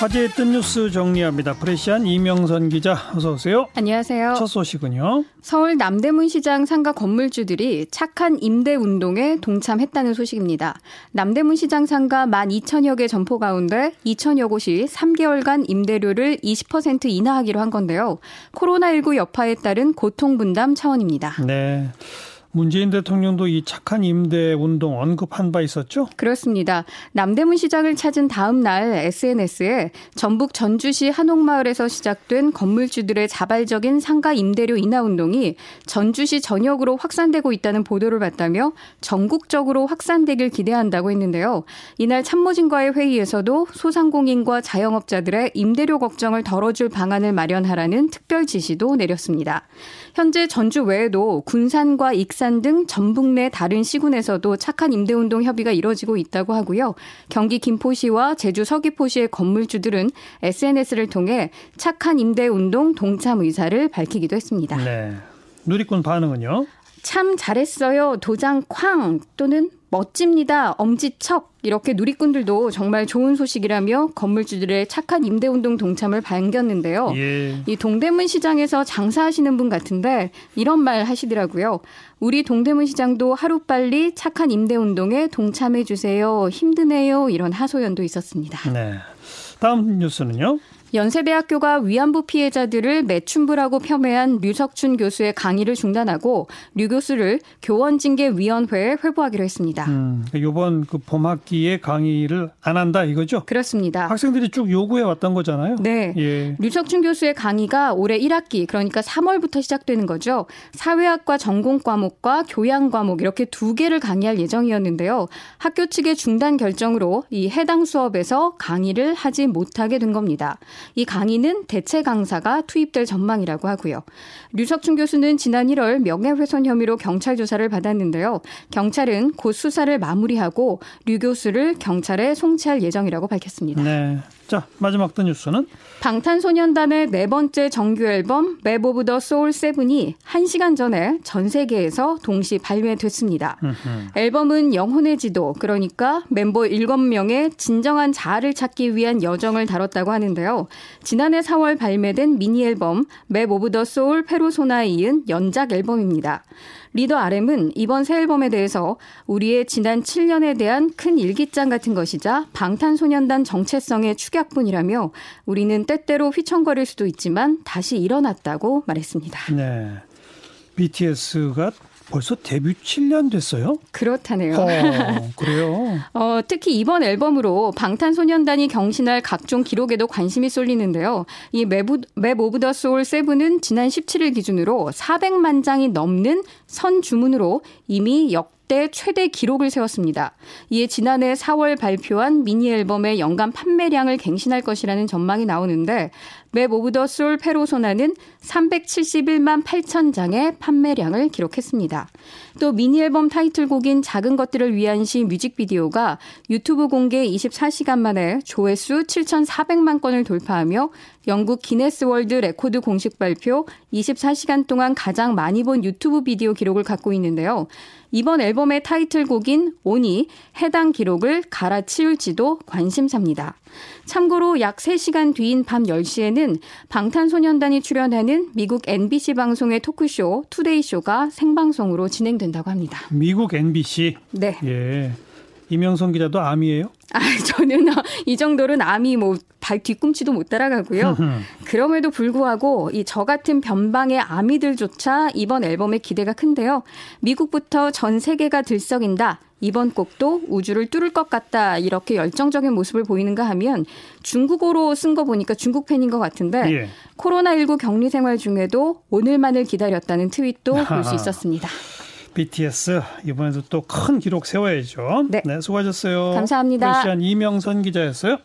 화제했던 뉴스 정리합니다. 프레시안 이명선 기자 어서 오세요. 안녕하세요. 첫 소식은요. 서울 남대문 시장 상가 건물주들이 착한 임대 운동에 동참했다는 소식입니다. 남대문 시장 상가 12,000여 개 점포 가운데 2,000여 곳이 3개월간 임대료를 20% 인하하기로 한 건데요. 코로나19 여파에 따른 고통 분담 차원입니다. 네. 문재인 대통령도 이 착한 임대 운동 언급한 바 있었죠? 그렇습니다. 남대문 시장을 찾은 다음 날 SNS에 전북 전주시 한옥마을에서 시작된 건물주들의 자발적인 상가 임대료 인하 운동이 전주시 전역으로 확산되고 있다는 보도를 봤다며 전국적으로 확산되길 기대한다고 했는데요. 이날 참모진과의 회의에서도 소상공인과 자영업자들의 임대료 걱정을 덜어줄 방안을 마련하라는 특별 지시도 내렸습니다. 현재 전주 외에도 군산과 익산 등 전북 내 다른 시군에서도 착한 임대운동 협의가 이뤄지고 있다고 하고요. 경기 김포시와 제주 서귀포시의 건물주들은 SNS를 통해 착한 임대운동 동참 의사를 밝히기도 했습니다. 네. 누리꾼 반응은요? 참 잘했어요. 도장 쾅 또는 멋집니다. 엄지척. 이렇게 누리꾼들도 정말 좋은 소식이라며 건물주들의 착한 임대운동 동참을 반겼는데요. 예. 이 동대문 시장에서 장사하시는 분 같은데 이런 말 하시더라고요. 우리 동대문 시장도 하루빨리 착한 임대운동에 동참해 주세요. 힘드네요. 이런 하소연도 있었습니다. 네. 다음 뉴스는요? 연세대학교가 위안부 피해자들을 매춘부라고 폄훼한 류석춘 교수의 강의를 중단하고 류 교수를 교원징계위원회에 회부하기로 했습니다. 음, 이번 그 봄학기에 강의를 안 한다 이거죠? 그렇습니다. 학생들이 쭉 요구해 왔던 거잖아요. 네. 예. 류석춘 교수의 강의가 올해 1학기 그러니까 3월부터 시작되는 거죠. 사회학과 전공 과목과 교양 과목 이렇게 두 개를 강의할 예정이었는데요. 학교 측의 중단 결정으로 이 해당 수업에서 강의를 하지 못하게 된 겁니다. 이 강의는 대체 강사가 투입될 전망이라고 하고요. 류석춘 교수는 지난 1월 명예훼손 혐의로 경찰 조사를 받았는데요. 경찰은 곧 수사를 마무리하고 류 교수를 경찰에 송치할 예정이라고 밝혔습니다. 네. 자, 마지막 또 뉴스는 방탄소년단의 네 번째 정규 앨범 Map of the Soul Seven이 1시간 전에 전 세계에서 동시 발매됐습니다. 앨범은 영혼의 지도, 그러니까 멤버 7명의 진정한 자아를 찾기 위한 여정을 다뤘다고 하는데요. 지난해 4월 발매된 미니 앨범 Map of the Soul Persona에 이은 연작 앨범입니다. 리더 RM은 이번 새 앨범에 대해서 우리의 지난 7년에 대한 큰 일기장 같은 것이자 방탄소년단 정체성의 축약본이라며 우리는 때때로 휘청거릴 수도 있지만 다시 일어났다고 말했습니다. 네. BTS가 벌써 데뷔 7년 됐어요? 그렇다네요. 어, 그래요. 어, 특히 이번 앨범으로 방탄소년단이 경신할 각종 기록에도 관심이 쏠리는데요. 이 Map, Map of the Soul Seven은 지난 17일 기준으로 400만 장이 넘는 선 주문으로 이미 역 역대 최대 기록을 세웠습니다. 이에 지난해 4월 발표한 미니 앨범의 연간 판매량을 갱신할 것이라는 전망이 나오는데 Map of the Soul Persona는 371만 8천 장의 판매량을 기록했습니다. 또 미니 앨범 타이틀곡인 작은 것들을 위한 시 뮤직비디오가 유튜브 공개 24시간 만에 조회수 7,400만 건을 돌파하며 영국 Guinness World Record 공식 발표 24시간 동안 가장 많이 본 유튜브 비디오 기록을 갖고 있는데요. 이번 앨범의 타이틀곡인 ON이 해당 기록을 갈아치울지도 관심사입니다. 참고로 약 3시간 뒤인 밤 10시에는 방탄소년단이 출연하는 미국 NBC 방송의 토크쇼 Today Show가 생방송으로 진행된다고 합니다. 미국 NBC? 네. 예. 이명선 기자도 아미예요? 아, 저는 이 정도는 아미 뭐 발 뒤꿈치도 못 따라가고요. 그럼에도 불구하고 이 저 같은 변방의 아미들조차 이번 앨범에 기대가 큰데요. 미국부터 전 세계가 들썩인다. 이번 곡도 우주를 뚫을 것 같다. 이렇게 열정적인 모습을 보이는가 하면 중국어로 쓴 거 보니까 중국 팬인 것 같은데 예. 코로나19 격리 생활 중에도 오늘만을 기다렸다는 트윗도 볼 수 있었습니다. BTS 이번에도 또 큰 기록 세워야죠. 네. 수고하셨어요. 감사합니다. 러시안 이명선 기자였어요.